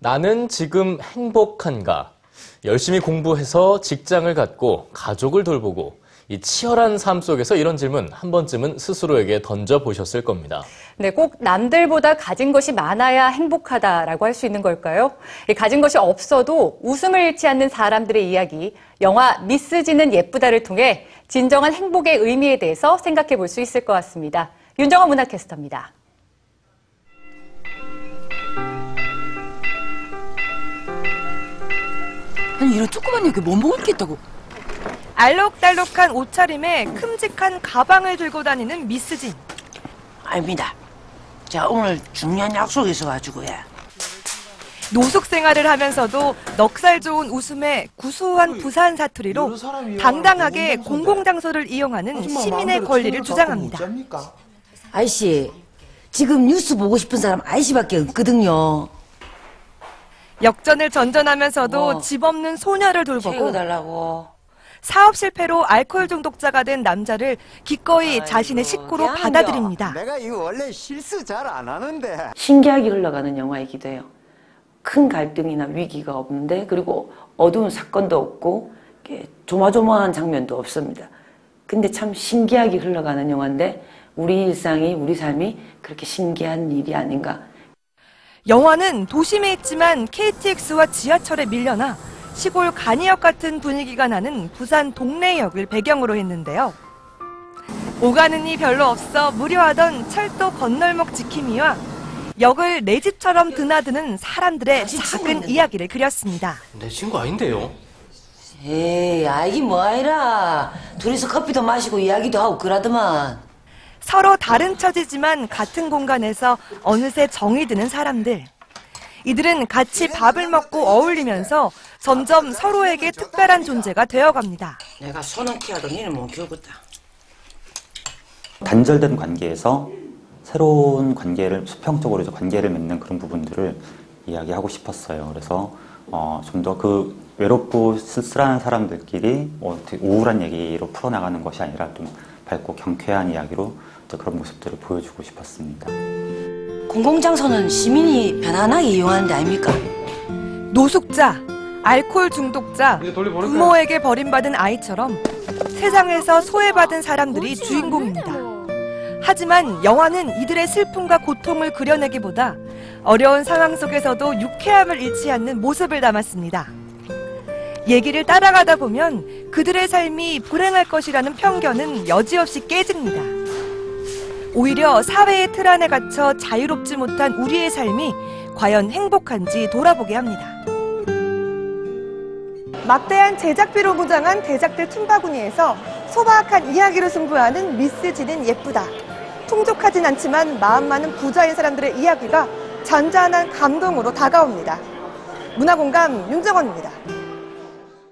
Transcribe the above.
나는 지금 행복한가? 열심히 공부해서 직장을 갖고 가족을 돌보고 이 치열한 삶 속에서 이런 질문 한 번쯤은 스스로에게 던져보셨을 겁니다. 네, 꼭 남들보다 가진 것이 많아야 행복하다라고 할 수 있는 걸까요? 이 가진 것이 없어도 웃음을 잃지 않는 사람들의 이야기, 영화 미스지는 예쁘다를 통해 진정한 행복의 의미에 대해서 생각해 볼 수 있을 것 같습니다. 윤정아 문화캐스터입니다. 아니 이런 조그만 얘기 못 먹을 게 있다고 알록달록한 옷차림에 큼직한 가방을 들고 다니는 미스진. 아닙니다 자 오늘 중요한 약속이 있어가지고요 노숙 생활을 하면서도 넉살 좋은 웃음에 구수한 부산 사투리로 당당하게 공공장소를 이용하는 시민의 권리를 주장합니다. 아이씨, 지금 뉴스 보고 싶은 사람 아이씨밖에 없거든요. 역전을 전전하면서도 어. 집 없는 소녀를 돌보고 채워달라고 사업 실패로 알코올 중독자가 된 남자를 기꺼이 자신의 식구로 미안해요. 받아들입니다. 내가 이거 원래 실수 잘 안 하는데. 신기하게 흘러가는 영화이기도 해요. 큰 갈등이나 위기가 없는데 그리고 어두운 사건도 없고 이렇게 조마조마한 장면도 없습니다. 근데 참 신기하게 흘러가는 영화인데 우리 일상이 우리 삶이 그렇게 신기한 일이 아닌가 영화는 도심에 있지만 KTX와 지하철에 밀려나 시골 간이역 같은 분위기가 나는 부산 동래역을 배경으로 했는데요. 오가는 이 별로 없어 무료하던 철도 건널목 지킴이와 역을 내 집처럼 드나드는 사람들의 작은 이야기를 그렸습니다. 내 친구 아닌데요? 에이, 아이기 뭐 아니라. 둘이서 커피도 마시고 이야기도 하고 그러더만. 서로 다른 처지지만 같은 공간에서 어느새 정이 드는 사람들. 이들은 같이 밥을 먹고 어울리면서 점점 서로에게 특별한 존재가 되어갑니다. 내가 손은 키워도 니는 못 키우겠다 단절된 관계에서 새로운 관계를 수평적으로 이제 관계를 맺는 그런 부분들을 이야기하고 싶었어요. 그래서 어, 좀 더 그 외롭고 쓸쓸한 사람들끼리 뭐 우울한 얘기로 풀어나가는 것이 아니라 좀 밝고 경쾌한 이야기로 그런 모습들을 보여주고 싶었습니다. 공공장소는 시민이 편안하게 이용하는 데 아닙니까? 노숙자, 알코올 중독자, 부모에게 버림받은 아이처럼 세상에서 소외받은 사람들이 주인공입니다. 하지만 영화는 이들의 슬픔과 고통을 그려내기보다 어려운 상황 속에서도 유쾌함을 잃지 않는 모습을 담았습니다. 얘기를 따라가다 보면 그들의 삶이 불행할 것이라는 편견은 여지없이 깨집니다. 오히려 사회의 틀 안에 갇혀 자유롭지 못한 우리의 삶이 과연 행복한지 돌아보게 합니다. 막대한 제작비로 무장한 대작들 틈바구니에서 소박한 이야기로 승부하는 미스 지는 예쁘다. 풍족하진 않지만 마음 많은 부자인 사람들의 이야기가 잔잔한 감동으로 다가옵니다. 문화공감 윤정원입니다.